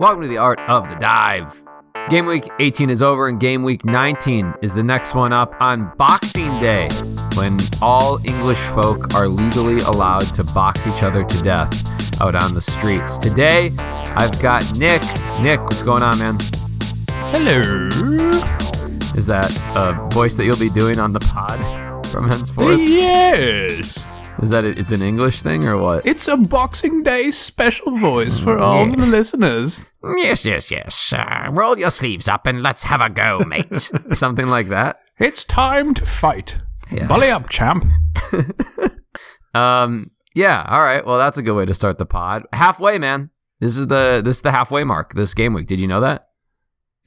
Welcome to the Art of the Dive. Game week 18 is over, and game week 19 is the next one up on Boxing Day, when all English folk are legally allowed to box each other to death out on the streets. Today, I've got Nick. Nick, what's going on, man? Hello. Is that a voice that you'll be doing on the pod from henceforth? Yes. Is that it? It's an English thing or what? It's a Boxing Day special voice for all the listeners. Yes, yes, yes. Uh, roll your sleeves up and let's have a go, mate. Something like that. It's time to fight. Yes. Bully up, champ. Um. Yeah. All right. Well, that's a good way to start the pod. Halfway, man. This is the this is the halfway mark. This game week. Did you know that?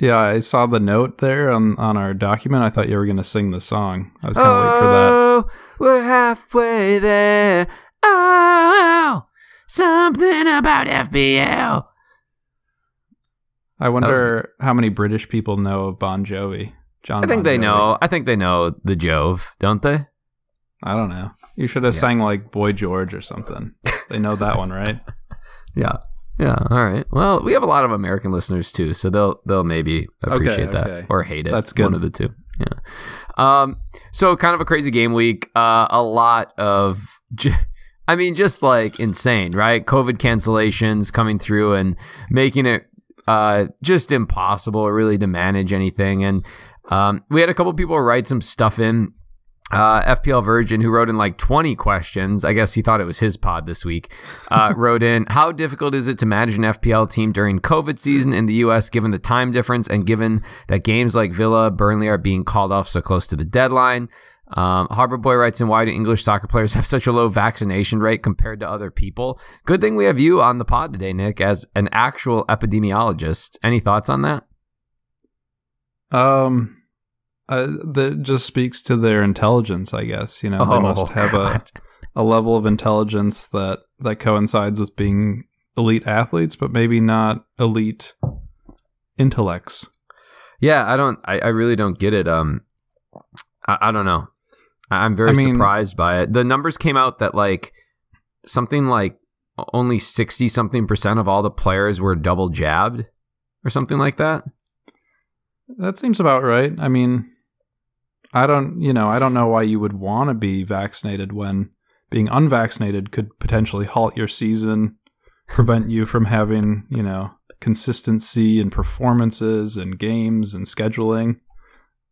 Yeah, I saw the note there on, on our document. I thought you were going to sing the song. I was going to wait for that. Oh, we're halfway there. Oh, something about FPL. I wonder how many British people know of Bon Jovi. John I think Bon they Jovi. know. I think they know the Jove, don't they? I don't know. You should have Yeah. sang like Boy George or something. they know that one, right? Yeah. Yeah. All right. Well, we have a lot of American listeners too, so they'll they'll maybe appreciate that okay. or hate it. That's good. One of the two. Yeah. Um. So kind of a crazy game week. Uh. A lot of. J- I mean, just like insane, right? COVID cancellations coming through and making it uh just impossible really to manage anything. And um, we had a couple people write some stuff in uh, FPL Virgin, who wrote in like 20 questions, I guess he thought it was his pod this week, uh, wrote in How difficult is it to manage an FPL team during COVID season in the US, given the time difference and given that games like Villa, Burnley are being called off so close to the deadline? Um, Harbor Boy writes in Why do English soccer players have such a low vaccination rate compared to other people? Good thing we have you on the pod today, Nick, as an actual epidemiologist. Any thoughts on that? Um, uh, that just speaks to their intelligence, I guess. You know, they must have a, Oh, a level of intelligence that that coincides with being elite athletes, but maybe not elite intellects. Yeah, I don't. I, I really don't get it. Um, I, I don't know. I- I'm very I mean- surprised by it. The numbers came out that like something like only sixty something percent of all the players were double jabbed, or something like that. That seems about right. I mean, I don't, you know, I don't know why you would want to be vaccinated when being unvaccinated could potentially halt your season, prevent you from having, you know, consistency in performances and games and scheduling.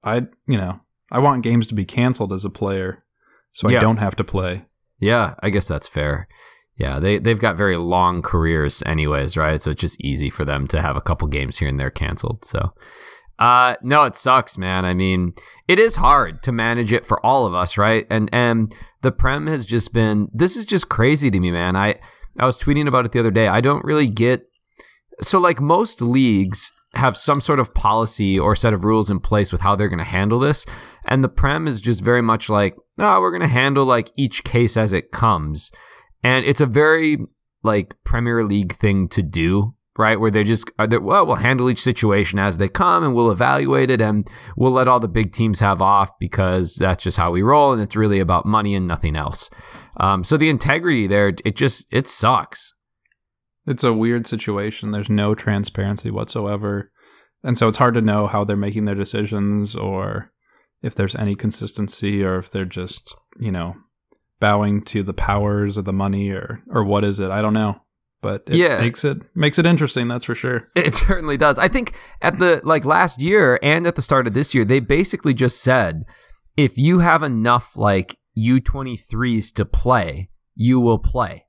I, you know, I want games to be canceled as a player so Yeah. I don't have to play. Yeah, I guess that's fair. Yeah, they they've got very long careers, anyways, right? So it's just easy for them to have a couple games here and there canceled. So, uh, no, it sucks, man. I mean, it is hard to manage it for all of us, right? And and the prem has just been. This is just crazy to me, man. I I was tweeting about it the other day. I don't really get. So, like most leagues have some sort of policy or set of rules in place with how they're going to handle this, and the prem is just very much like, oh, we're going to handle like each case as it comes. And it's a very like Premier League thing to do, right? Where they just are they, well, we'll handle each situation as they come and we'll evaluate it and we'll let all the big teams have off because that's just how we roll and it's really about money and nothing else. Um, so the integrity there, it just it sucks. It's a weird situation. There's no transparency whatsoever. And so it's hard to know how they're making their decisions or if there's any consistency or if they're just, you know, bowing to the powers or the money or or what is it? I don't know. But it Yeah. makes it makes it interesting, that's for sure. It certainly does. I think at the like last year and at the start of this year, they basically just said if you have enough like U23s to play, you will play.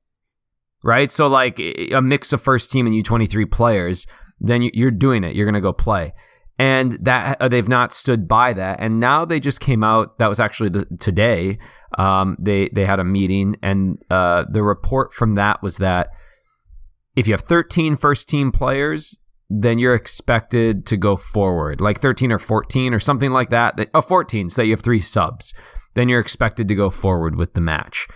Right? So like a mix of first team and U23 players, then you- you're doing it. You're going to go play. And that uh, they've not stood by that. And now they just came out that was actually the, today. Um, they they had a meeting and uh, the report from that was that if you have 13 first team players, then you're expected to go forward, like 13 or 14 or something like that. that oh, 14, so that you have three subs. Then you're expected to go forward with the match.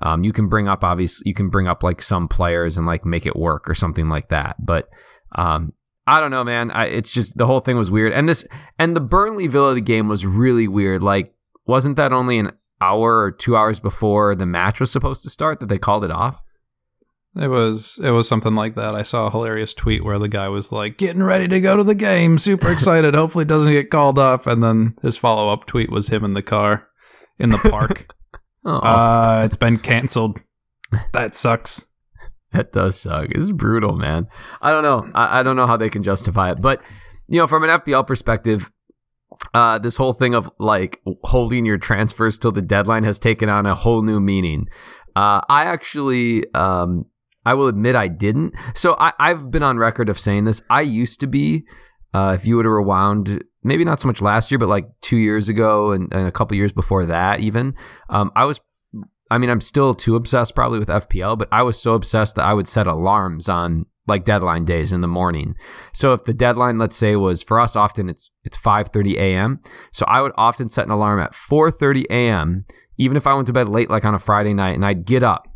Um, you can bring up obviously you can bring up like some players and like make it work or something like that. But um, I don't know, man. I, it's just the whole thing was weird, and this and the Burnley Villa game was really weird. Like, wasn't that only an hour or two hours before the match was supposed to start that they called it off? It was it was something like that. I saw a hilarious tweet where the guy was like, "Getting ready to go to the game, super excited. Hopefully, doesn't get called up." And then his follow up tweet was him in the car in the park. Uh, it's been canceled. That sucks. that does suck. It's brutal, man. I don't know. I, I don't know how they can justify it, but you know, from an FPL perspective, uh, this whole thing of like holding your transfers till the deadline has taken on a whole new meaning. Uh, I actually, um, I will admit I didn't. So I, I've been on record of saying this. I used to be, uh, if you would have rewound, maybe not so much last year, but like two years ago and, and a couple years before that, even, um, I was I mean, I'm still too obsessed probably with FPL, but I was so obsessed that I would set alarms on like deadline days in the morning. So if the deadline, let's say, was for us often it's it's 5:30 a.m. So I would often set an alarm at 4:30 a.m. Even if I went to bed late, like on a Friday night, and I'd get up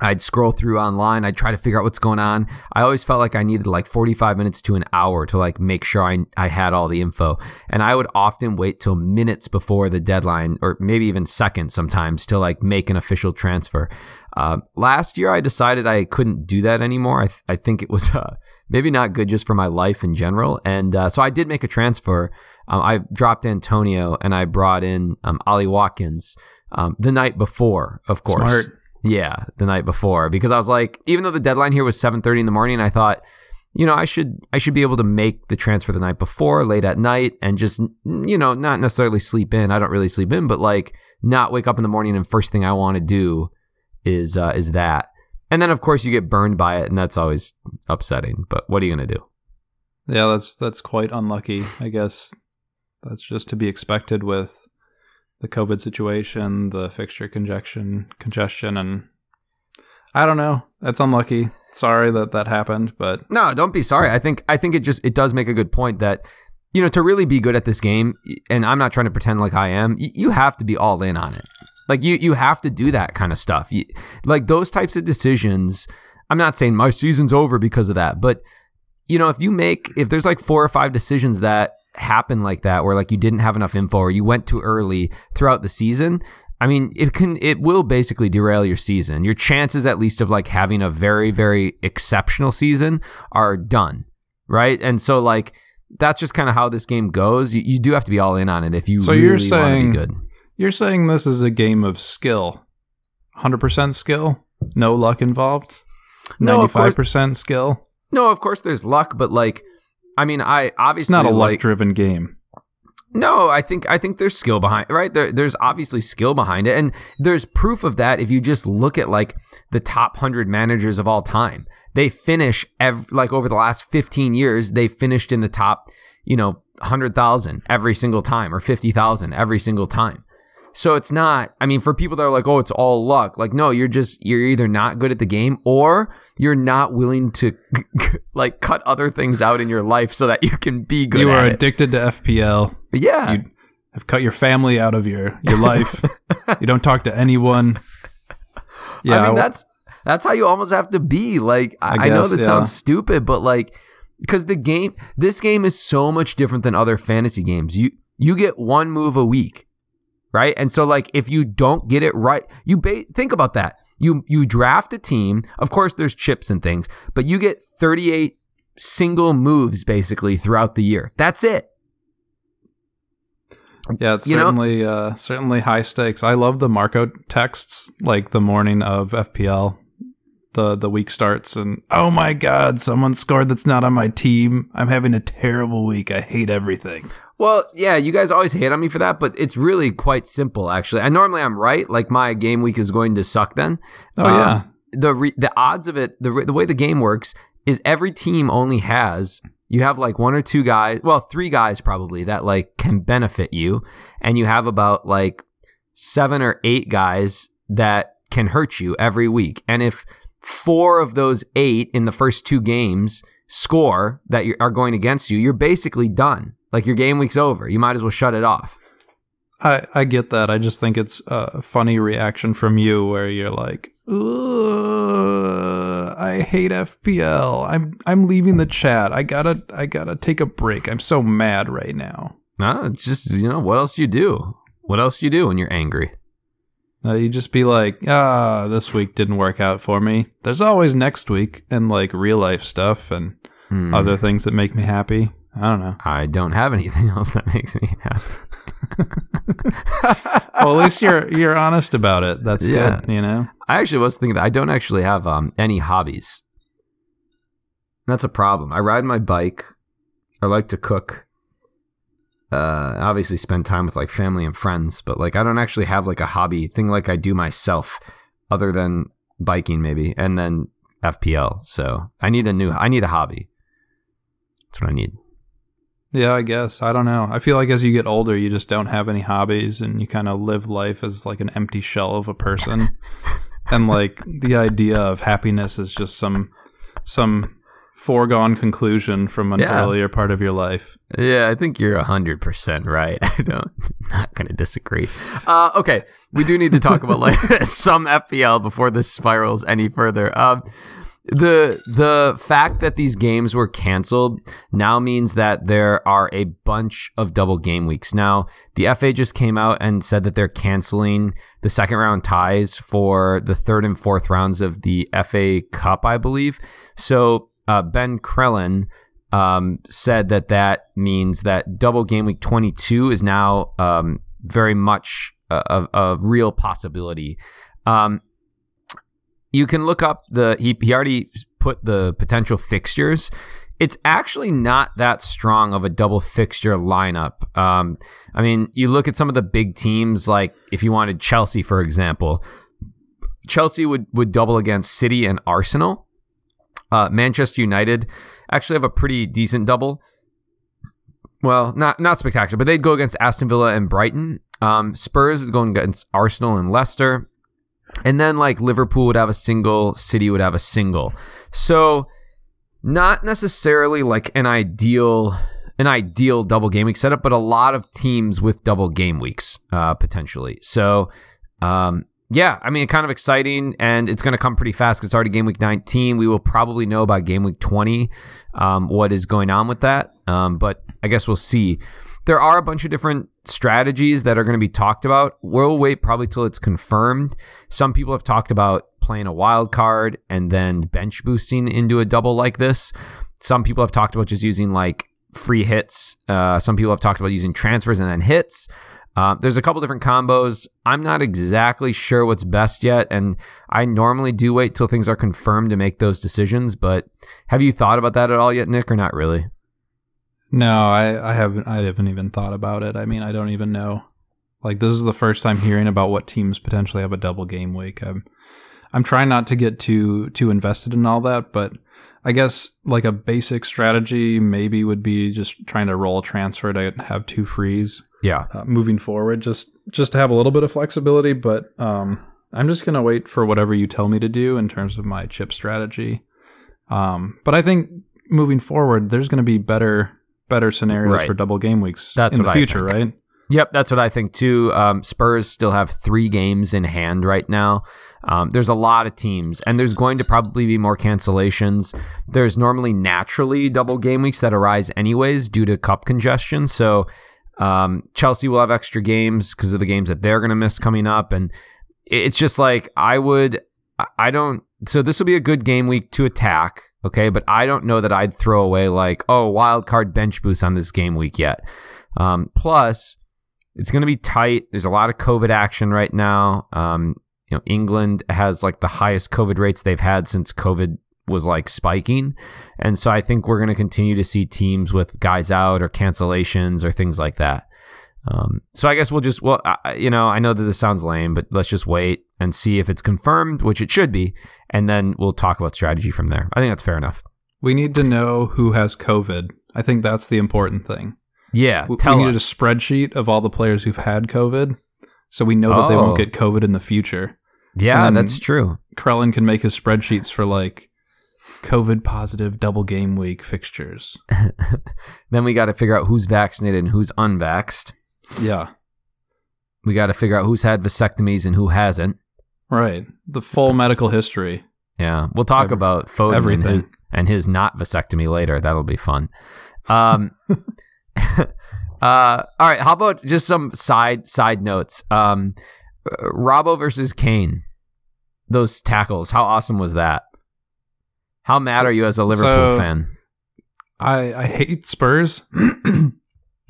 I'd scroll through online. I'd try to figure out what's going on. I always felt like I needed like 45 minutes to an hour to like make sure I, I had all the info. And I would often wait till minutes before the deadline or maybe even seconds sometimes to like make an official transfer. Uh, last year, I decided I couldn't do that anymore. I, th- I think it was uh, maybe not good just for my life in general. And uh, so I did make a transfer. Um, I dropped Antonio and I brought in um, Ollie Watkins um, the night before, of course. Smart. Yeah, the night before because I was like, even though the deadline here was 7:30 in the morning, I thought, you know, I should I should be able to make the transfer the night before, late at night, and just you know, not necessarily sleep in. I don't really sleep in, but like not wake up in the morning and first thing I want to do is uh, is that. And then of course you get burned by it, and that's always upsetting. But what are you gonna do? Yeah, that's that's quite unlucky. I guess that's just to be expected with the COVID situation, the fixture congestion, congestion, and I don't know. That's unlucky. Sorry that that happened, but No, don't be sorry. I think I think it just it does make a good point that you know to really be good at this game, and I'm not trying to pretend like I am. You have to be all in on it. Like you you have to do that kind of stuff. You, like those types of decisions. I'm not saying my season's over because of that, but you know if you make if there's like four or five decisions that happen like that where like you didn't have enough info or you went too early throughout the season I mean, it can it will basically derail your season. Your chances at least of like having a very very exceptional season are done, right? And so like that's just kind of how this game goes. You, you do have to be all in on it if you So really you're want to saying- be good. you're saying this is a game of skill. 100% skill? No luck involved? No, course- 95% skill? No, of course there's luck, but like I mean, I obviously It's not a luck driven game. No, I think I think there's skill behind right. There, there's obviously skill behind it, and there's proof of that if you just look at like the top hundred managers of all time. They finish ev- like over the last 15 years, they finished in the top, you know, hundred thousand every single time, or fifty thousand every single time. So it's not. I mean, for people that are like, "Oh, it's all luck," like, no, you're just you're either not good at the game or you're not willing to like cut other things out in your life so that you can be good. you are it. addicted to FPL. Yeah, You have cut your family out of your, your life. you don't talk to anyone. Yeah, I mean w- that's that's how you almost have to be. Like I, I I know that yeah. sounds stupid, but like because the game, this game is so much different than other fantasy games. You you get one move a week, right? And so like if you don't get it right, you ba- think about that. You you draft a team. Of course, there's chips and things, but you get 38 single moves basically throughout the year. That's it. Yeah, it's You certainly uh, certainly high stakes. I love the Marco texts like the morning of FPL. The the week starts and oh my god, someone scored that's not on my team. I'm having a terrible week. I hate everything. Well, yeah, you guys always hate on me for that, but it's really quite simple actually. And normally I'm right. Like my game week is going to suck then. Oh Um, yeah. the re- the odds of it the re- the way the game works is every team only has you have like one or two guys well three guys probably that like can benefit you and you have about like seven or eight guys that can hurt you every week and if four of those eight in the first two games score that you are going against you you're basically done like your game week's over you might as well shut it off I, I get that. I just think it's a funny reaction from you where you're like, I hate FPL. I'm I'm leaving the chat. I gotta I gotta take a break. I'm so mad right now. no it's just you know what else you do what else you do when you're angry Uh, you just be like, ah, this week didn't work out for me. There's always next week and like real life stuff and Hmm. other things that make me happy. I don't know. I don't have anything else that makes me happy. Well, at least you're you're honest about it. That's Yeah. good. You know. I actually was thinking that I don't actually have um, any hobbies. That's a problem. I ride my bike. I like to cook. Uh, obviously, spend time with like family and friends, but like I don't actually have like a hobby thing like I do myself, other than biking maybe, and then FPL. So I need a new. I need a hobby. That's what I need. Yeah, I guess. I don't know. I feel like as you get older, you just don't have any hobbies and you kind of live life as like an empty shell of a person. and like the idea of happiness is just some some foregone conclusion from an Yeah. earlier part of your life. Yeah, I think you're hundred percent right. I don't not gonna disagree. Uh, okay, we do need to talk about like some FPL before this spirals any further. Um, the the fact that these games were canceled now means that there are a bunch of double game weeks. Now, the FA just came out and said that they're canceling the second round ties for the third and fourth rounds of the FA Cup, I believe. So uh, Ben Crellin um, said that that means that double game week 22 is now um, very much a, a, a real possibility. Um, you can look up the he, he already put the potential fixtures. It's actually not that strong of a double fixture lineup. Um, I mean, you look at some of the big teams, like if you wanted Chelsea, for example, Chelsea would, would double against City and Arsenal. Uh, Manchester United actually have a pretty decent double. Well, not not spectacular, but they'd go against Aston Villa and Brighton. Um, Spurs would go against Arsenal and Leicester, and then like Liverpool would have a single, City would have a single. So, not necessarily like an ideal an ideal double game week setup, but a lot of teams with double game weeks uh, potentially. So, um, yeah, I mean, kind of exciting, and it's going to come pretty fast. It's already game week 19. We will probably know by game week 20 um, what is going on with that, um, but I guess we'll see. There are a bunch of different strategies that are going to be talked about. We'll wait probably till it's confirmed. Some people have talked about playing a wild card and then bench boosting into a double like this. Some people have talked about just using like free hits. Uh, some people have talked about using transfers and then hits. Uh, there's a couple different combos. I'm not exactly sure what's best yet, and I normally do wait till things are confirmed to make those decisions. But have you thought about that at all yet, Nick, or not really? No, I, I haven't. I haven't even thought about it. I mean, I don't even know. Like, this is the first time hearing about what teams potentially have a double game week. I'm, I'm trying not to get too too invested in all that, but I guess like a basic strategy maybe would be just trying to roll a transfer to have two frees Yeah. uh, moving forward, just just to have a little bit of flexibility. But um, I'm just gonna wait for whatever you tell me to do in terms of my chip strategy. Um, but I think moving forward, there's gonna be better better scenarios Right. for double game weeks That's in the I future, think. right? Yep, that's what I think too. Um, Spurs still have three games in hand right now. Um, there's a lot of teams, and there's going to probably be more cancellations. There's normally naturally double game weeks that arise anyways due to cup congestion. So um, Chelsea will have extra games because of the games that they're going to miss coming up, and it's just like I would. I- don't. So this will be a good game week to attack. Okay, but I don't know that I'd throw away like oh wild card bench boost on this game week yet. Um, plus, it's going to be tight. There's a lot of COVID action right now. Um, you know, England has like the highest COVID rates they've had since COVID was like spiking, and so I think we're going to continue to see teams with guys out or cancellations or things like that. Um, so I guess we'll just well, I, you know, I know that this sounds lame, but let's just wait and see if it's confirmed, which it should be, and then we'll talk about strategy from there. I think that's fair enough. We need to know who has COVID. I think that's the important thing. Yeah, We, we needed us. a spreadsheet of all the players who've had COVID, so we know that they Oh. won't get COVID in the future. yeah, that's true. Crellin can make his spreadsheets for like COVID positive double game week fixtures. Then we got to figure out who's vaccinated and who's unvaxxed. Yeah, We got to figure out who's had vasectomies and who hasn't. right. The full medical history. Yeah, we'll talk Every- about Foden and his, everything. and his not vasectomy later. That'll be fun. Um, uh, all right. How about just some side side notes? Um, Robbo versus Kane. Those tackles. How awesome was that? How mad So- are you as a Liverpool so- fan? I, I hate Spurs. I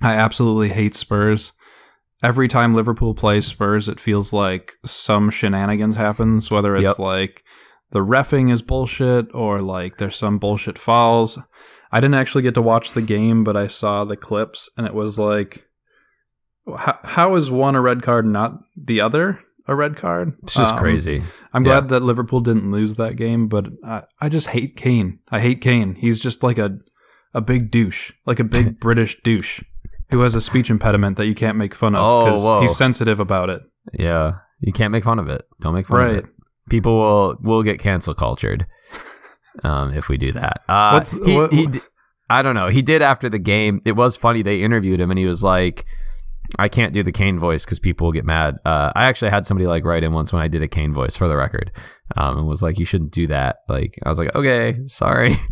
absolutely hate Spurs. Every time Liverpool plays Spurs, it feels like some shenanigans happens, whether it's Yep. like the refing is bullshit or like there's some bullshit fouls. I didn't actually get to watch the game, but I saw the clips and it was like how, how is one a red card, not the other a red card? It's just Um, crazy. I'm Yeah. glad that Liverpool didn't lose that game, but I, I just hate Kane. I hate Kane. He's just like a a big douche, like a big British douche who has a speech impediment that you can't make fun of Oh, he's sensitive about it. Yeah, you can't make fun of it. Don't make fun of Right. it. People will will get cancel cultured um, if we do that. Uh, What's- he, what- he I don't know. He did after the game. It was funny. They interviewed him and he was like, "I can't do the Kane voice because people will get mad." Uh, I actually had somebody like write in once when I did a Kane voice for the record, um, and was like, "You shouldn't do that." Like I was like, "Okay, sorry."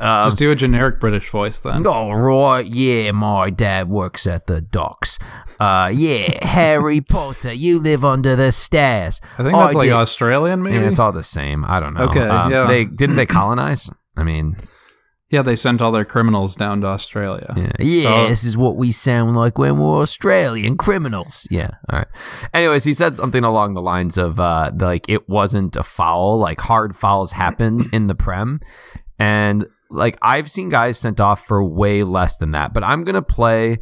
Um, Just do a generic British voice then. all right, yeah, my dad works at the docks. Uh, yeah, Harry Potter, you live under the stairs. I think that's I like did- Australian, maybe. Yeah, it's all the same. I don't know. Okay, Um, yeah. They didn't they colonize? I mean, yeah, they sent all their criminals down to Australia. yeah, yeah. So- this is what we sound like when we're Australian criminals. Yeah. All right. Anyways, he said something along the lines of uh, like it wasn't a foul. Like hard fouls happen in the prem, and like I've seen guys sent off for way less than that. But I'm gonna play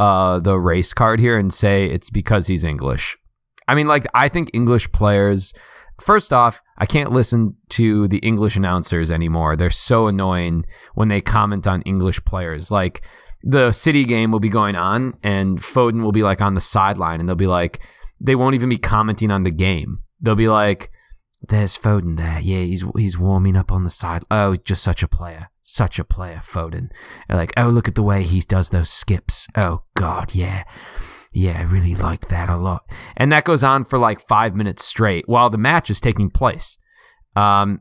uh, the race card here and say it's because he's English. I mean, like I think English players. First off, I can't listen to the English announcers anymore. They're so annoying when they comment on English players. Like the City game will be going on, and Foden will be like on the sideline, and they'll be like, they won't even be commenting on the game. They'll be like, "There's Foden there. Yeah, he's he's warming up on the side. Oh, just such a player, such a player, Foden. And like, oh, look at the way he does those skips. Oh God, yeah." Yeah, I really like that a lot. And that goes on for like five minutes straight while the match is taking place. Um,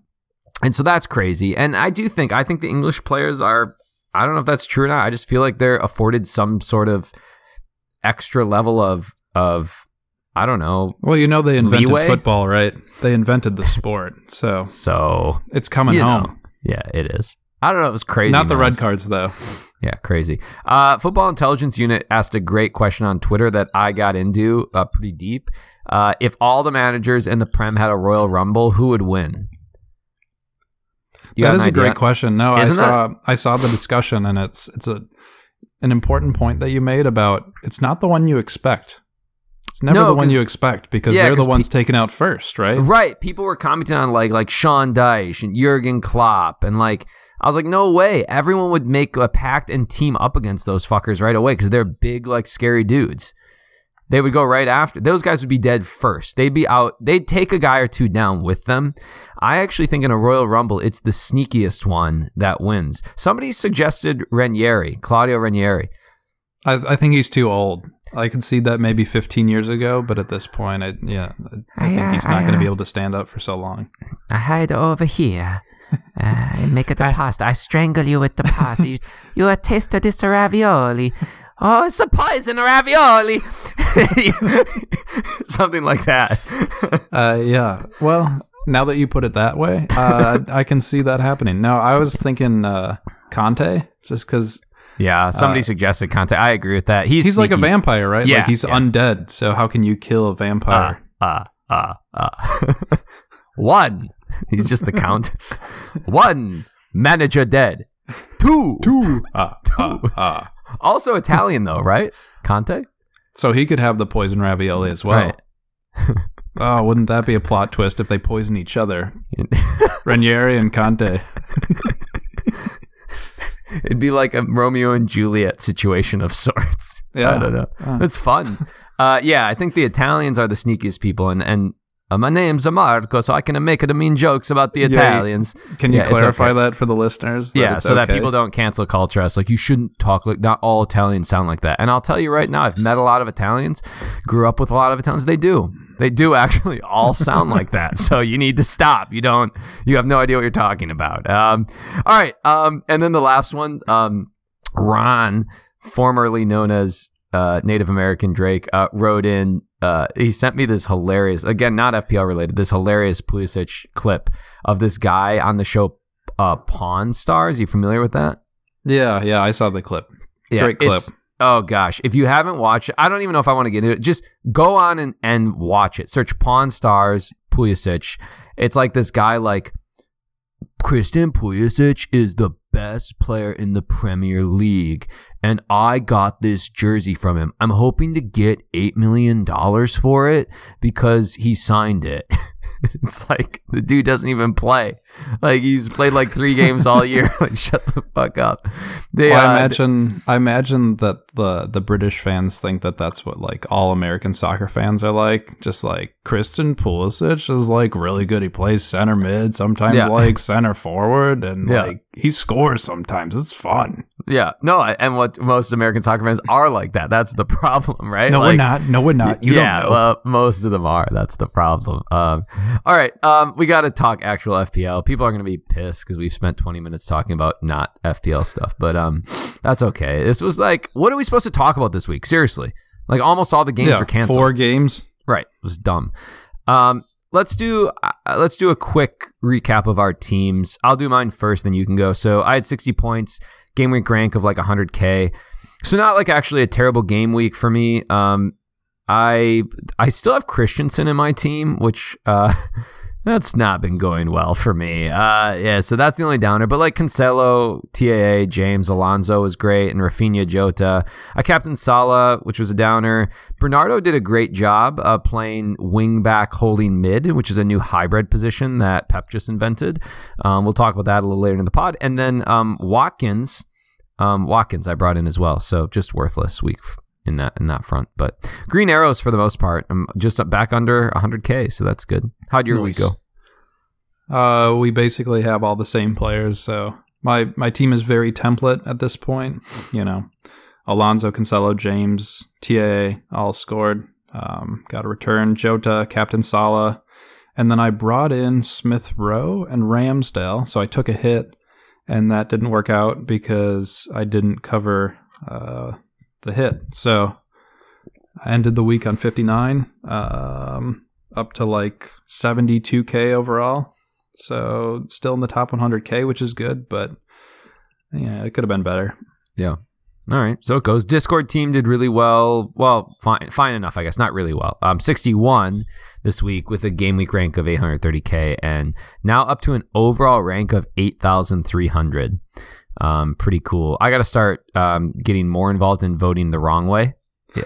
and so that's crazy. And I do think, I think the English players are, I don't know if that's true or not. I just feel like they're afforded some sort of extra level of, of, I don't know. Well, you know they invented Leeway? football, right? They invented the sport, so So, it's coming home. know, yeah, it is. I don't know. It was crazy. Not the red cards though. Yeah, crazy. Uh, Football Intelligence Unit asked a great question on Twitter that I got into uh, pretty deep. Uh, if all the managers in the Prem had a Royal Rumble, who would win? You that is a great question. No, Isn't I saw I saw the discussion, and it's it's a an important point that you made about it's not the one you expect. It's never No, the one you expect because Yeah, they're the ones taken out first, right? Right. People were commenting on like like Sean Dyche and Jurgen Klopp and like I was like, no way. Everyone would make a pact and team up against those fuckers right away because they're big, like scary dudes. They would go right after. Those guys would be dead first. They'd be out. They'd take a guy or two down with them. I actually think in a Royal Rumble, it's the sneakiest one that wins. Somebody suggested Ranieri, Claudio Ranieri. I, I think he's too old. I could see that maybe 15 years ago, but at this point, I, yeah, I think he's not going to be able to stand up for so long. I hide over here. Uh, and make it a pasta. I strangle you with the pasta. You, you a taste of this ravioli. Oh, it's a poison ravioli. Something like that. Uh, yeah. Well, now that you put it that way, uh, I can see that happening. No, I was thinking uh, Conte, just because yeah, somebody suggested Conte. I agree with that. He's he's like a vampire, right? Yeah, like he's yeah. undead. So how can you kill a vampire? Uh, uh, uh, uh. One. He's just the count. One. Manager dead. Two. Two. Ah, ah, ah. Also Italian though, right? Conte. So he could have the poison ravioli as well. Right. Oh, wouldn't that be a plot twist if they poison each other? Ranieri and Conte. It'd be like a Romeo and Juliet situation of sorts. Yeah. I don't know. Uh. It's fun. Uh, yeah, I think the Italians are the sneakiest people, and and uh, my name's Marco, so I can make it mean jokes about the Yeah, Italians. Can you Yeah, clarify okay. that for the listeners? that Yeah, so that people don't cancel culture us. Like you shouldn't talk like not all Italians sound like that. And I'll tell you right now, I've met a lot of Italians, grew up with a lot of Italians. They do. They do actually all sound like that. So you need to stop. You don't. You have no idea what you're talking about. Um, all right. Um, and then the last one, um, Ron, formerly known as uh, Native American Drake, uh, wrote in. Uh, he sent me this hilarious, again, not FPL related, this hilarious Pulisic clip of this guy on the show uh, Pawn Stars. You familiar with that? Yeah, yeah, I saw the clip. Yeah, Great clip. Oh gosh, if you haven't watched it, I don't even know if I want to get into it. Just go on and, and watch it. Search Pawn Stars Pulisic. It's like this guy like Christian Pulisic is the best player in the Premier League, and I got this jersey from him. I'm hoping to get eight million dollars for it because he signed it. it's like the dude doesn't even play. Like he's played like three games all year. like shut the fuck up. They, Well, uh, I imagine I imagine that the the British fans think that that's what like all American soccer fans are like. Just like Christian Pulisic is like really good. He plays center mid, sometimes Yeah. like center forward, and Yeah. like he scores sometimes. It's fun. Yeah, no, and what most American soccer fans are like that. That's the problem, right? No, we're not. No, we're not. You yeah, don't know. well, most of them are. That's the problem. Um, all right, um, we got to talk actual FPL. People are going to be pissed because we've spent 20 minutes talking about not FPL stuff, but um, that's okay. This was like, what are we supposed to talk about this week? Seriously, like almost all the games yeah, were canceled. four games. Right. It was dumb. Um, let's do uh, let's do a quick recap of our teams. I'll do mine first, then you can go. So I had 60 points, game week rank of like 100k. So not like actually a terrible game week for me. Um, I I still have Christensen in my team, which uh, that's not been going well for me. Uh, yeah, so that's the only downer. But like Cancelo, TAA, James, Alonso was great, and Rafinha, Jota. I captained Salah, which was a downer. Bernardo did a great job uh, playing wing back holding mid, which is a new hybrid position that Pep just invented. Um, we'll talk about that a little later in the pod. And then um, Watkins, um, Watkins, I brought in as well. So just worthless week in that in that front. But green arrows for the most part. I'm just back under 100k, so that's good. How'd your week go? Uh, we basically have all the same players, so my my team is very template at this point. You know, Alonso, Cancelo, James, TA all scored. Um, got a return. Jota, Captain Salah, and then I brought in Smith Rowe and Ramsdale. So I took a hit, and that didn't work out because I didn't cover uh, the hit. So I ended the week on 59, um, up to like 72k overall. So still in the top 100k, which is good, but yeah, it could have been better. Yeah. All right, so it goes. Discord team did really well. Well, fine, fine enough, I guess. Not really well. Um, 61 this week with a game week rank of 830k, and now up to an overall rank of 8,300. Um, pretty cool. I got to start um, getting more involved in voting the wrong way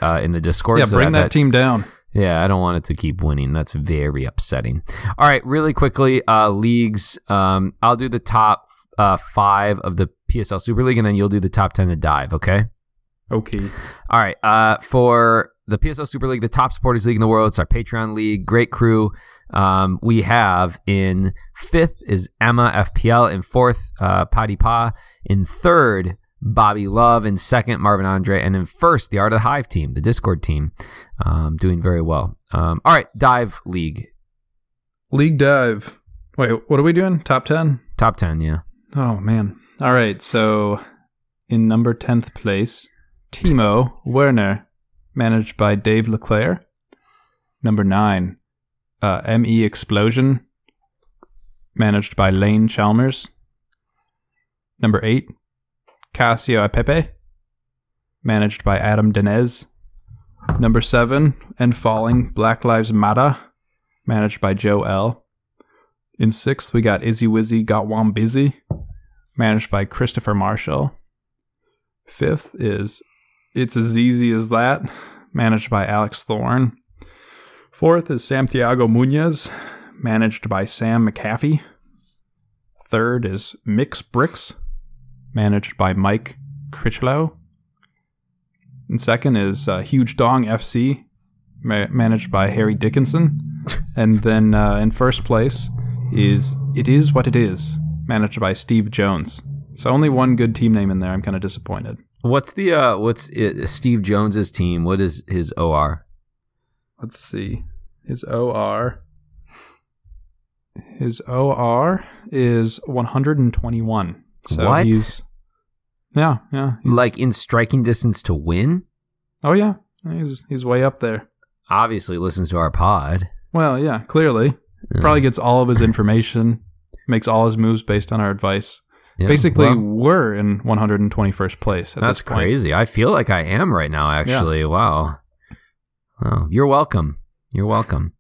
uh, in the Discord. yeah, so bring that, team down. Yeah, I don't want it to keep winning. That's very upsetting. All right, really quickly, uh, leagues. Um, I'll do the top uh, five of the PSL Super League, and then you'll do the top ten to dive. Okay. Okay. All right. Uh, for the PSL Super League, the top supporters league in the world, it's our Patreon league. Great crew. Um, we have in fifth is Emma FPL. In fourth, uh, Paddy Pa. In third, Bobby Love. In second, Marvin Andre. And in first, the Art of the Hive team, the Discord team, um, doing very well. Um, all right, Dive League. League dive. Wait, what are we doing? Top 10? Top 10, yeah. Oh, man. All right, so in number 10th place, Timo Werner, managed by Dave Leclerc. Number 9, uh, ME Explosion, managed by Lane Chalmers. Number 8, Casio Pepe, managed by Adam Denez. Number 7, and falling, Black Lives Matter, managed by Joe L. In sixth, we got Izzy Wizzy Got One Busy, managed by Christopher Marshall. Fifth is It's As Easy as That, managed by Alex Thorne. Fourth is Santiago Munez, managed by Sam McAfee. Third is Mix Bricks, managed by Mike Critchlow. And second is uh, Huge Dong FC, ma- managed by Harry Dickinson. and then uh, in first place is It Is What It Is, managed by Steve Jones. So only one good team name in there. I'm kind of disappointed. What's the uh what's uh, Steve Jones's team? What is his OR? Let's see. His OR. His OR is 121. So What? he's. Yeah, yeah. he's- Like in striking distance to win? Oh yeah, he's he's way up there. Obviously, listens to our pod. Well, yeah, clearly, Yeah. probably gets all of his information, makes all his moves based on our advice. Yeah, Basically, well, we're in 121st place. At that's crazy. I feel like I am right now. Actually, wow. Wow. You're welcome. You're welcome.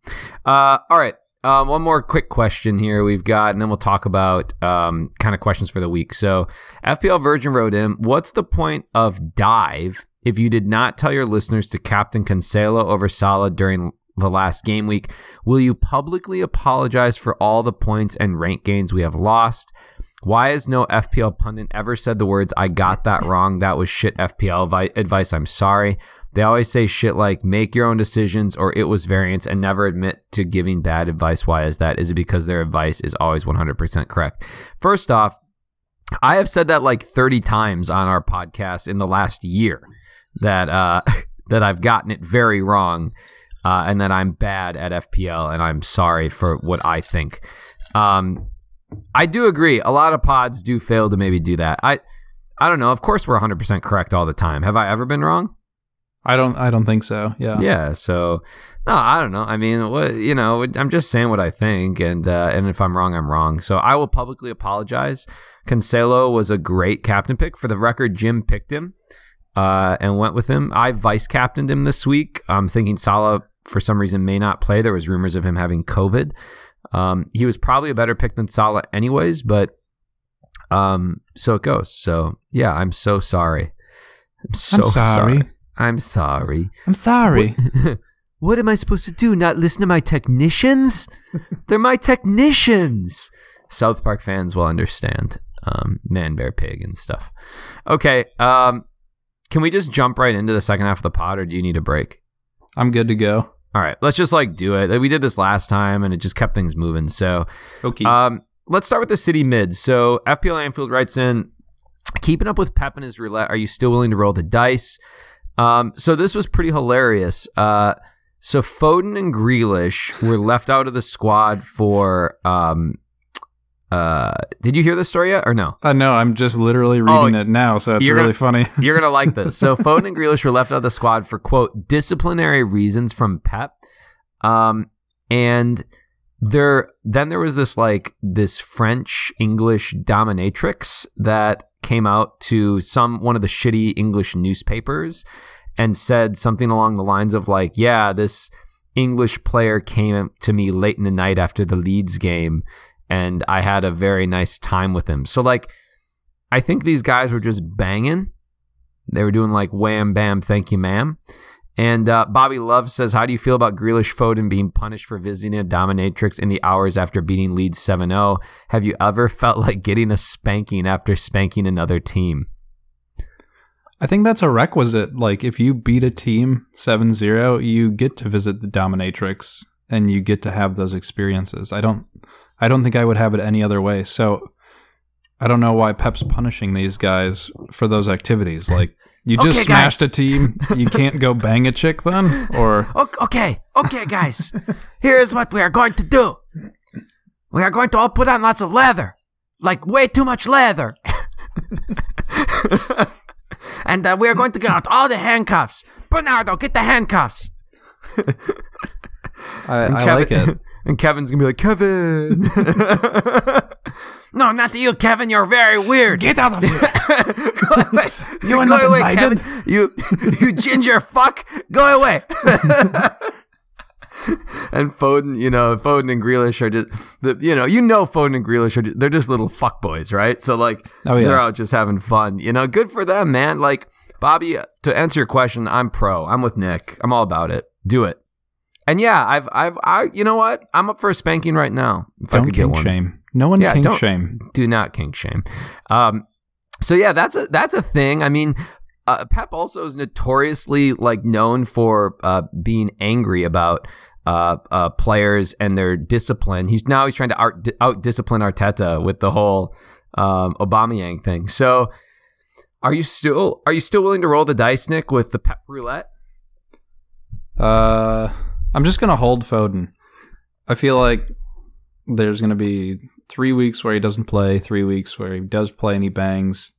Uh, all right. Um, one more quick question here we've got, and then we'll talk about um, kind of questions for the week. So, FPL Virgin wrote in, "What's the point of dive if you did not tell your listeners to captain Cancelo over Salah during the last game week? Will you publicly apologize for all the points and rank gains we have lost?" Why has no FPL pundit ever said the words, I got that wrong? That was shit FPL vi- advice. I'm sorry. They always say shit like, make your own decisions or it was variance and never admit to giving bad advice. Why is that? Is it because their advice is always 100% correct? First off, I have said that like 30 times on our podcast in the last year that, uh, that I've gotten it very wrong. Uh, and that I'm bad at FPL and I'm sorry for what I think. Um, I do agree. A lot of pods do fail to maybe do that. I I don't know. Of course, we're 100% correct all the time. Have I ever been wrong? I don't. I don't think so. Yeah. Yeah. So, no, I don't know. I mean, what you know, I'm just saying what I think, and uh, and if I'm wrong, I'm wrong. So I will publicly apologize. Cancelo was a great captain pick. For the record, Jim picked him uh, and went with him. I vice captained him this week. I'm thinking Salah for some reason may not play. There was rumors of him having COVID. Um, he was probably a better pick than Salah, anyways. But um, so it goes. So yeah, I'm so sorry. I'm so I'm sorry. I'm sorry. I'm sorry. What, what am I supposed to do? Not listen to my technicians? They're my technicians. South Park fans will understand. Um, man, bear, pig, and stuff. Okay. Um, can we just jump right into the second half of the pod, or do you need a break? I'm good to go. All right, let's just like do it. We did this last time, and it just kept things moving. So, Okay. um, let's start with the city mid. So FPL Anfield writes in, keeping up with Pep and his roulette. Are you still willing to roll the dice? Um, so this was pretty hilarious. Uh, so Foden and Grealish were left out of the squad for. Um, uh, did you hear this story yet or no? uh, no, I'm just literally Oh, reading it now, so it's really gonna- funny. You're gonna like this. So Foden and Grealish were left out of the squad for quote disciplinary reasons from Pep, um, and there then there was this like this French English dominatrix that came out to some one of the shitty English newspapers and said something along the lines of like, yeah, this English player came to me late in the night after the Leeds game, and I had a very nice time with him. So like. I think these guys were just banging. They were doing like wham bam, thank you, ma'am. And uh, Bobby Love says, How do you feel about Grealish Foden being punished for visiting a dominatrix in the hours after beating Leeds 7 0? Have you ever felt like getting a spanking after spanking another team? I think that's a requisite. Like, if you beat a team 7 0, you get to visit the dominatrix and you get to have those experiences. I don't. I don't think I would have it any other way. So, I don't know why Pep's punishing these guys for those activities. Like, you just Okay, smashed guys. a team. You can't go bang a chick then, or Okay, okay, guys. Here's what we are going to do we are going to all put on lots of leather, like way too much leather. and uh, we are going to get out all the handcuffs. Bernardo, get the handcuffs. I, I Kevin- like it. And Kevin's gonna be like, Kevin. No, not to you, Kevin. You're very weird. Get out of here! Go away. You are Go not away, invited. Kevin. You, you ginger fuck. Go away. and Foden, you know, Foden and Grealish are just, the, you know, you know, Foden and Grealish are, just, they're just little fuck boys, right? So like, Oh, yeah. they're out just having fun. You know, good for them, man. Like Bobby, to answer your question, I'm pro. I'm with Nick. I'm all about it. Do it. And yeah, I've, I've, I, you know what? I'm up for a spanking right now. If I Don't could get one shame. No one Yeah, kink don't- shame. do not kink shame. Um, so yeah, that's a that's a thing. I mean, uh, Pep also is notoriously like known for uh, being angry about uh, uh, players and their discipline. He's now he's trying to out, out discipline Arteta with the whole um, Aubameyang thing. So. Are you still are you still willing to roll the dice, Nick, with the Pep roulette? Uh, I'm just gonna hold Foden. I feel like there's gonna be three weeks where he doesn't play, three weeks where he does play and he bangs.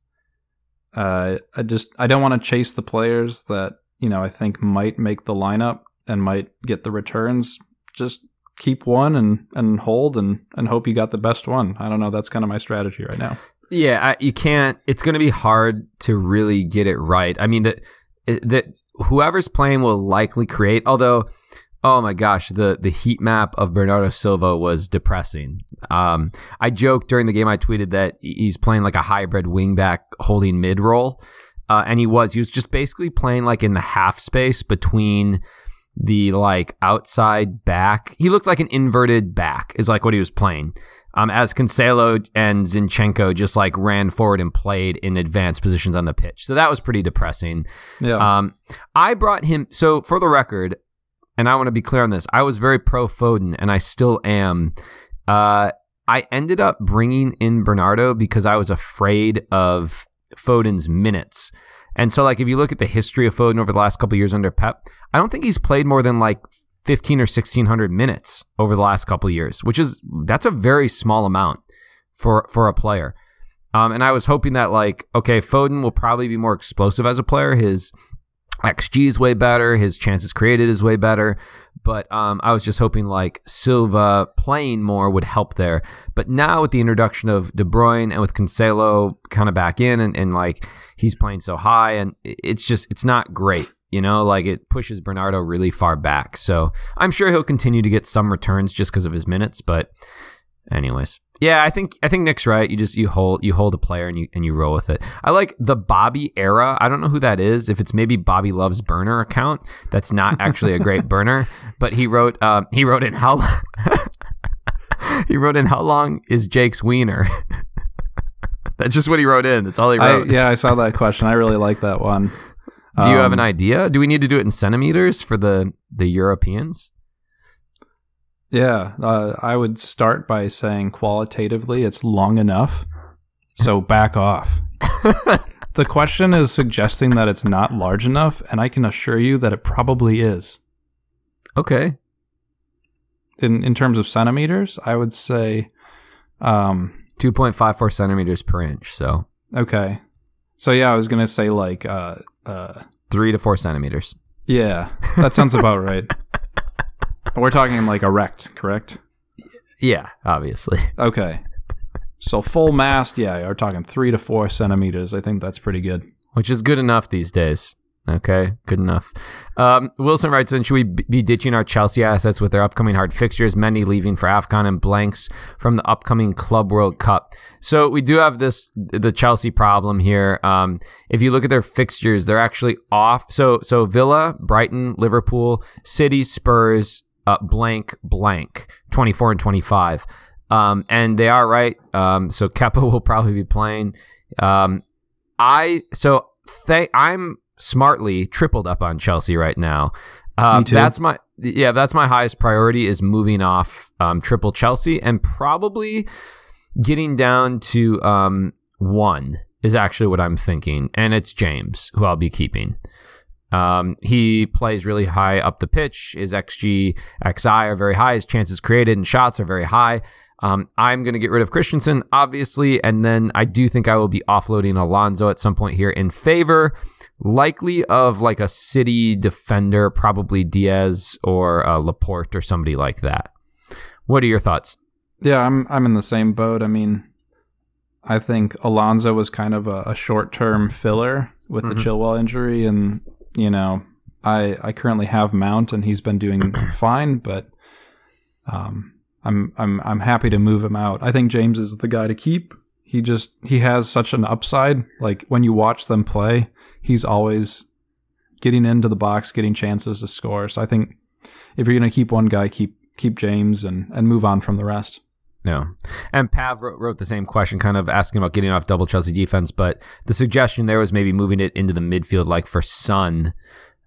Uh, I just I don't want to chase the players that you know, I think might make the lineup and might get the returns, just keep one and, and hold and, and hope you got the best one. I don't know. That's kind of my strategy right now. Yeah, I, you can't. It's going to be hard to really get it right. I mean that that whoever's playing will likely create. Although, oh my gosh, the the heat map of Bernardo Silva was depressing. Um, I joked during the game. I tweeted that he's playing like a hybrid wingback holding mid role, uh, and he was. He was just basically playing like in the half space between the like outside back. He looked like an inverted back. Is like what he was playing um, as Cancelo and Zinchenko just like ran forward and played in advanced positions on the pitch. So that was pretty depressing. Yeah. Um, I brought him. So for the record, and I want to be clear on this, I was very pro Foden, and I still am. Uh, I ended up bringing in Bernardo because I was afraid of Foden's minutes. And so, like, if you look at the history of Foden over the last couple years under Pep, I don't think he's played more than like 15 or 1600 minutes over the last couple years, which is that's a very small amount for for a player. Um, and I was hoping that like okay, Foden will probably be more explosive as a player. His XG is way better. His chances created is way better. But um, I was just hoping like Silva playing more would help there. But now with the introduction of De Bruyne and with Cancelo kind of back in and, and like he's playing so high and it's just it's not great. You know, like it pushes Bernardo really far back. So I'm sure he'll continue to get some returns just because of his minutes. But, anyways, yeah, I think I think Nick's right. You just you hold you hold a player and you and you roll with it. I like the Bobby era. I don't know who that is. If it's maybe Bobby loves burner account, that's not actually a great burner. But he wrote um, he wrote in how he wrote in how long is Jake's wiener. that's just what he wrote in. That's all he wrote. I, yeah, I saw that question. I really like that one. Do you have an Um, idea? Do we need to do it in centimeters for the the Europeans? Yeah, uh, I would start by saying qualitatively it's long enough. So back off. The question is suggesting that it's not large enough, and I can assure you that it probably is. okay. In in terms of centimeters, I would say, um, 2.54 centimeters per inch. So okay. So yeah, I was gonna say like, uh, uh, three to four centimeters. yeah, that sounds about right. We're talking like erect, correct? Yeah, obviously. Okay. So full mast, yeah, you're talking three to four centimeters. I think that's pretty good. Which is good enough these days. Okay, good enough. Um, Wilson writes in, should we be ditching our Chelsea assets with their upcoming hard fixtures, many leaving for AFCON and blanks from the upcoming Club World Cup? So we do have this, the Chelsea problem here. Um, if you look at their fixtures, they're actually off. So, so Villa, Brighton, Liverpool, City, Spurs, uh, blank, blank, 24 and 25. Um, and they are right. Um, so Kepa will probably be playing. Um, I so th- I'm smartly tripled up on Chelsea right now. Um. That's my yeah. That's my highest priority is moving off um, triple Chelsea and probably getting down to um, one is actually what I'm thinking, and it's James who I'll be keeping. Um, he plays really high up the pitch. His XG, XI are very high. His chances created and shots are very high. Um, I'm going to get rid of Christensen, obviously, and then I do think I will be offloading Alonso at some point here in favor, likely of like a City defender, probably Dias or uh, Laporte or somebody like that. What are your thoughts? Yeah, I'm I'm in the same boat. I mean, I think Alonso was kind of a, a short term filler with Mhm. the Chilwell injury, and you know, I I currently have Mount, and he's been doing fine, but um, I'm I'm I'm happy to move him out. I think James is the guy to keep. He just he has such an upside. Like when you watch them play, he's always getting into the box, getting chances to score. So I think if you're gonna keep one guy, keep keep James and and move on from the rest. No. And Pav wrote, wrote the same question, kind of asking about getting off double Chelsea defense, but the suggestion there was maybe moving it into the midfield, like for Son.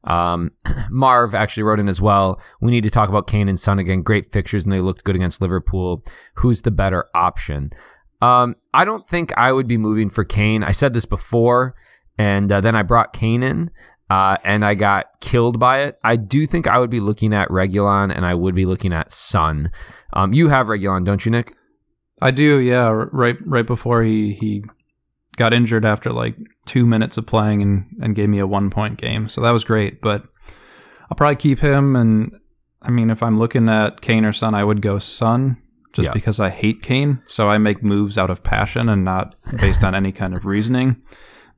Um, Marv actually wrote in as well. We need to talk about Kane and Son again. Great fixtures, and they looked good against Liverpool. Who's the better option? Um, I don't think I would be moving for Kane. I said this before, and uh, then I brought Kane in. Uh, and I got killed by it. I do think I would be looking at Reguilón and I would be looking at Son. Um, you have Reguilón, don't you, Nick? I do, yeah. Right, right before he he got injured after like two minutes of playing and, and gave me a one point game. So that was great. But I'll probably keep him. And I mean, if I'm looking at Kane or Son, I would go Son just Yeah. because I hate Kane. So I make moves out of passion and not based on any kind of reasoning.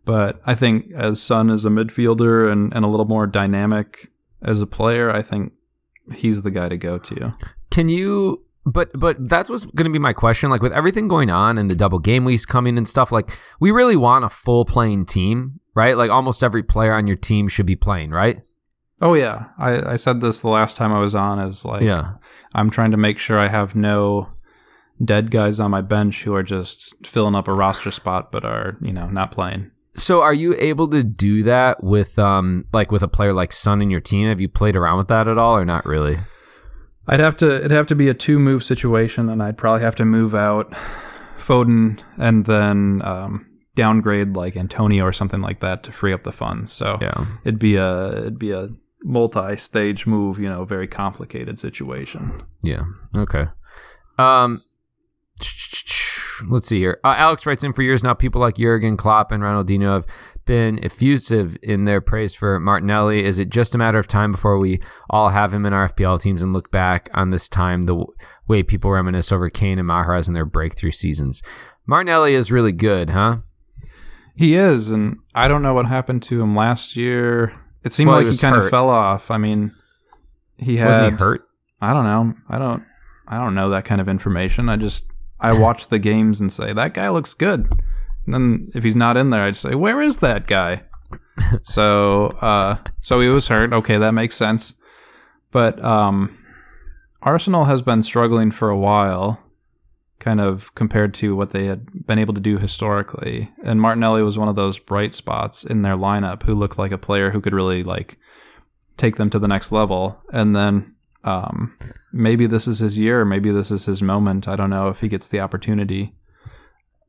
But I think as Son is a midfielder and, and a little more dynamic as a player, I think he's the guy to go to. Can you? But but that's what's going to be my question. Like with everything going on and the double game weeks coming and stuff, like we really want a full playing team, right? Like almost every player on your team should be playing, right? Oh yeah, I, I said this the last time I was on. Is like yeah. I'm trying to make sure I have no dead guys on my bench who are just filling up a roster spot but are you know not playing. So are you able to do that with um like with a player like Son in your team? Have you played around with that at all or not really? I'd have to it'd have to be a two move situation, and I'd probably have to move out Foden and then um, downgrade like Antonio or something like that to free up the funds. So Yeah. it'd be a it'd be a multi stage move, you know, very complicated situation. Yeah. Okay. Um, let's see here. Uh, Alex writes in for years now. People like Jurgen Klopp and Ronaldinho have been effusive in their praise for Martinelli. Is it just a matter of time before we all have him in our FPL teams and look back on this time the w- way people reminisce over Kane and Mahrez and their breakthrough seasons? Martinelli is really good, huh? He is, and I don't know what happened to him last year. It seemed Well, like he, was kind hurt. of fell off. I mean, he had Wasn't he hurt? I don't know. I don't. I don't know that kind of information. I just I watch the games and say that guy looks good. And then if he's not in there, I'd say where is that guy? so uh, so he was hurt. Okay, that makes sense. But um, Arsenal has been struggling for a while, kind of compared to what they had been able to do historically. And Martinelli was one of those bright spots in their lineup who looked like a player who could really like take them to the next level. And then um, maybe this is his year, maybe this is his moment. I don't know if he gets the opportunity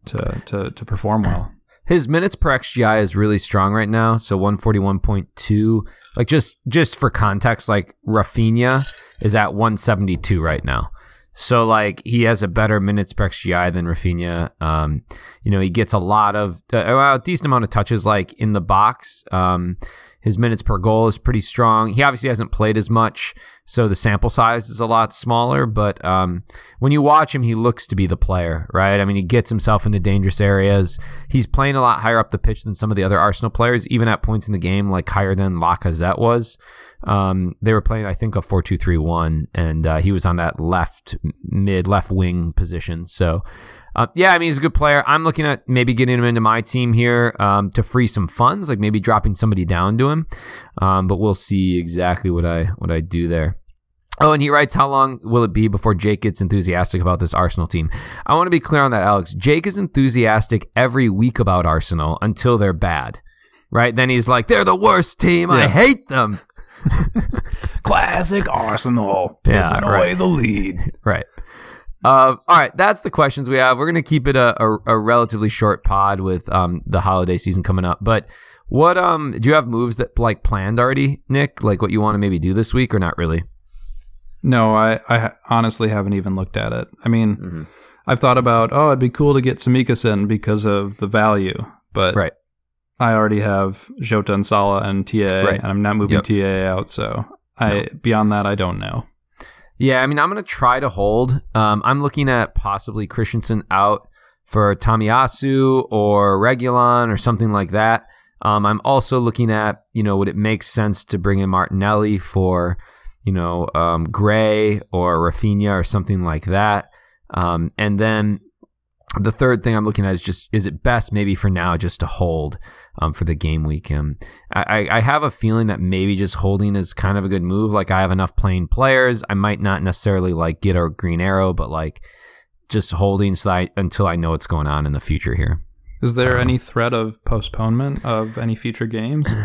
to to to perform well. His minutes per XGI is really strong right now, so 141.2. Like just just for context, like Raphinha is at 172 right now. So like he has a better minutes per XGI than Raphinha. Um, you know, he gets a lot of uh, a decent amount of touches like in the box. Um, his minutes per goal is pretty strong. He obviously hasn't played as much, so the sample size is a lot smaller. But um, when you watch him, he looks to be the player, right? I mean, he gets himself into dangerous areas. He's playing a lot higher up the pitch than some of the other Arsenal players, even at points in the game, like higher than Lacazette was. Um, they were playing, I think, a 4 2 3 1, and uh, he was on that left mid, left wing position. So, uh, yeah, I mean, he's a good player. I'm looking at maybe getting him into my team here um, to free some funds, like maybe dropping somebody down to him. Um, but we'll see exactly what I what I do there. Oh, and he writes, How long will it be before Jake gets enthusiastic about this Arsenal team? I want to be clear on that, Alex. Jake is enthusiastic every week about Arsenal until they're bad, right? Then he's like, They're the worst team. I hate them. Classic Arsenal Yeah, pissing away right. the lead. Right. Uh, all right, that's the questions we have. We're gonna keep it a, a, a relatively short pod with um, the holiday season coming up. But what um do you have moves that like planned already, Nick? Like what you want to maybe do this week or not really? No, I I honestly haven't even looked at it. I mean, Mm-hmm. I've thought about oh, it'd be cool to get Samikas in because of the value, but Right. I already have Jota and Salah and TA, Right. and I'm not moving Yep. TA out. So I beyond that, I don't know. Yeah, I mean, I'm gonna try to hold. Um, I'm looking at possibly Christensen out for Tomiyasu or Reguilón or something like that. Um, I'm also looking at, you know, would it make sense to bring in Martinelli for, you know, um, Gray or Raphinha or something like that. Um, and then the third thing I'm looking at is just is it best maybe for now just to hold um, for the game week? Um, I, I- I have a feeling that maybe just holding is kind of a good move. Like I have enough playing players. I might not necessarily like get a green arrow, but like just holding so I, until I know what's going on in the future here. Is there Um, any threat of postponement of any future games?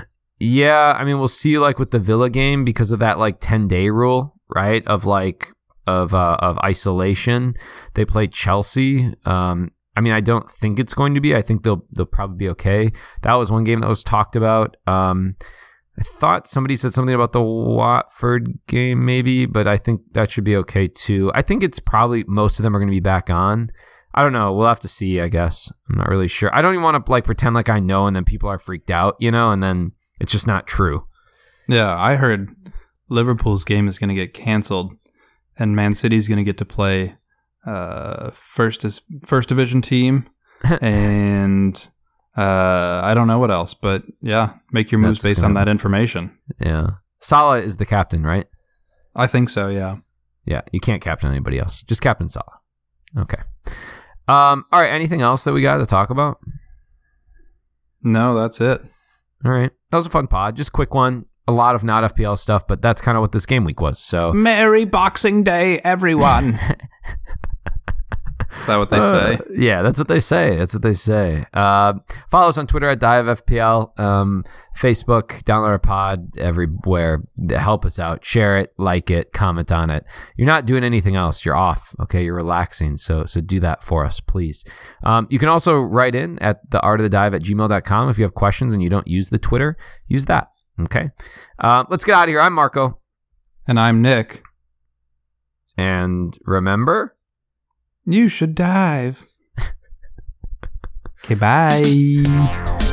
Yeah, I mean we'll see like with the Villa game because of that like 10 day rule, right? Of like of uh, of isolation. They play Chelsea. Um I mean I don't think it's going to be. I think they'll they'll probably be okay. That was one game that was talked about. Um I thought somebody said something about the Watford game maybe, but I think that should be okay too. I think it's probably most of them are going to be back on. I don't know. We'll have to see. I guess I'm not really sure. I don't even want to like pretend like I know, and then people are freaked out, you know, and then it's just not true. Yeah, I heard Liverpool's game is going to get canceled, and Man City's going to get to play uh, first is first division team, and uh, I don't know what else, but yeah, make your moves That's based on that information. Yeah. Salah is the captain, right? I think so. Yeah. Yeah. You can't captain anybody else. Just captain Salah. Okay. Um. All right. Anything else that we got to talk about? No, that's it. All right. That was a fun pod. Just quick one. A lot of not FPL stuff, but that's kind of what this game week was. So Merry Boxing Day, everyone. Is that what they say? Uh, yeah, that's what they say. That's what they say. Uh, follow us on Twitter at DiveFPL, um, Facebook, download our pod everywhere. Help us out. Share it, like it, comment on it. You're not doing anything else. You're off. Okay, you're relaxing. So so do that for us, please. Um, you can also write in at the art of the dive at gmail.com if you have questions and you don't use the Twitter. Use that. Okay. Uh, let's get out of here. I'm Marco. And I'm Nick. And remember. You should dive. okay, bye.